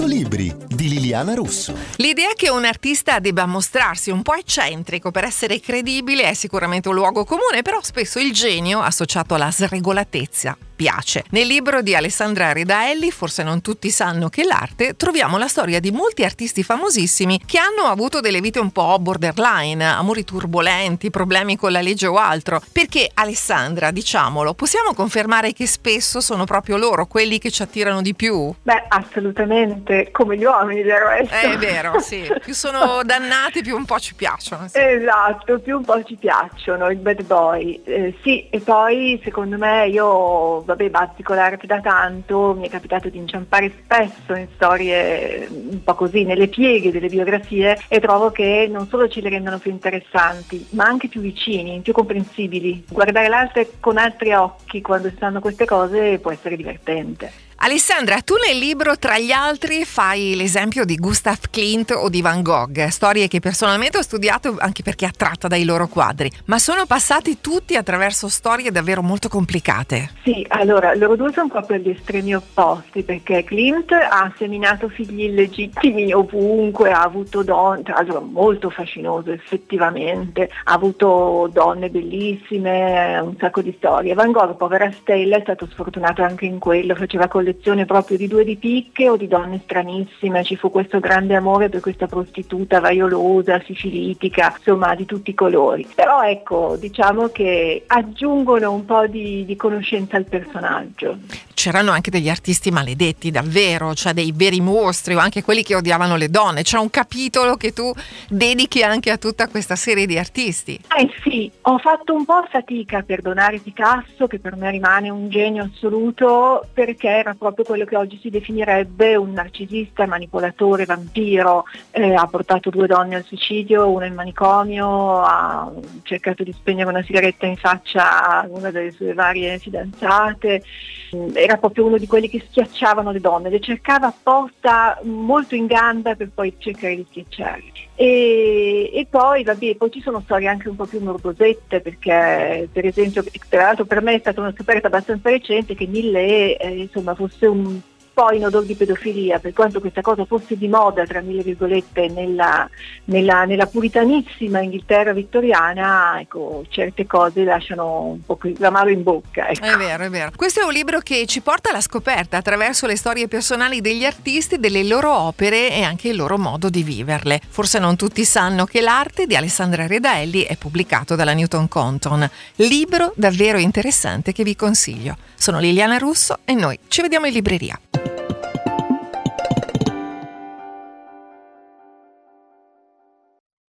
100 libri di Liliana Russo. L'idea che un artista debba mostrarsi un po' eccentrico per essere credibile è sicuramente un luogo comune, però spesso il genio associato alla sregolatezza piace. Nel libro di Alessandra Ridaelli, forse non tutti sanno che l'arte, troviamo la storia di molti artisti famosissimi che hanno avuto delle vite un po' borderline, amori turbolenti, problemi con la legge o altro. Perché Alessandra, diciamolo, possiamo confermare che spesso sono proprio loro quelli che ci attirano di più? Beh, assolutamente, come gli uomini del resto. Eh, è vero, sì. Più sono dannati, più un po' ci piacciono. Sì. Esatto, più un po' ci piacciono, il bad boy. Eh, sì, e poi secondo me io vabbè, bazzico l'arte da tanto, mi è capitato di inciampare spesso in storie un po' così, nelle pieghe delle biografie e trovo che non solo ce le rendono più interessanti, ma anche più vicini, più comprensibili. Guardare l'arte con altri occhi quando si fanno queste cose può essere divertente. Alessandra, tu nel libro tra gli altri fai l'esempio di Gustav Klimt o di Van Gogh, storie che personalmente ho studiato anche perché attratta dai loro quadri, ma sono passati tutti attraverso storie davvero molto complicate. Sì, allora loro due sono proprio gli estremi opposti perché Klimt ha seminato figli illegittimi ovunque, ha avuto donne, tra l'altro molto fascinoso effettivamente, ha avuto donne bellissime, un sacco di storie. Van Gogh, povera stella, è stato sfortunato anche in quello, faceva con collezione proprio di due di picche o di donne stranissime, ci fu questo grande amore per questa prostituta vaiolosa, sicilitica, insomma di tutti i colori. Però ecco, diciamo che aggiungono un po' di, di conoscenza al personaggio c'erano anche degli artisti maledetti, davvero, cioè dei veri mostri o anche quelli che odiavano le donne. C'è un capitolo che tu dedichi anche a tutta questa serie di artisti. Eh sì, ho fatto un po' fatica a perdonare Picasso, che per me rimane un genio assoluto, perché era proprio quello che oggi si definirebbe un narcisista, manipolatore, vampiro. Eh, ha portato due donne al suicidio, una in manicomio, ha cercato di spegnere una sigaretta in faccia a una delle sue varie fidanzate era proprio uno di quelli che schiacciavano le donne, le cercava apposta molto in gamba per poi cercare di schiacciarle. E, e poi, vabbè, poi ci sono storie anche un po' più morbosette perché per esempio, tra l'altro per me è stata una scoperta abbastanza recente che Millet eh, insomma, fosse un po' in odore di pedofilia, per quanto questa cosa fosse di moda, tra mille virgolette, nella, nella, nella puritanissima Inghilterra vittoriana, ecco, certe cose lasciano un po' l'amaro in bocca. Ecco. È vero, è vero. Questo è un libro che ci porta alla scoperta attraverso le storie personali degli artisti, delle loro opere e anche il loro modo di viverle. Forse non tutti sanno che l'arte di Alessandra Redaelli è pubblicato dalla Newton Compton. Libro davvero interessante che vi consiglio. Sono Liliana Russo e noi ci vediamo in libreria.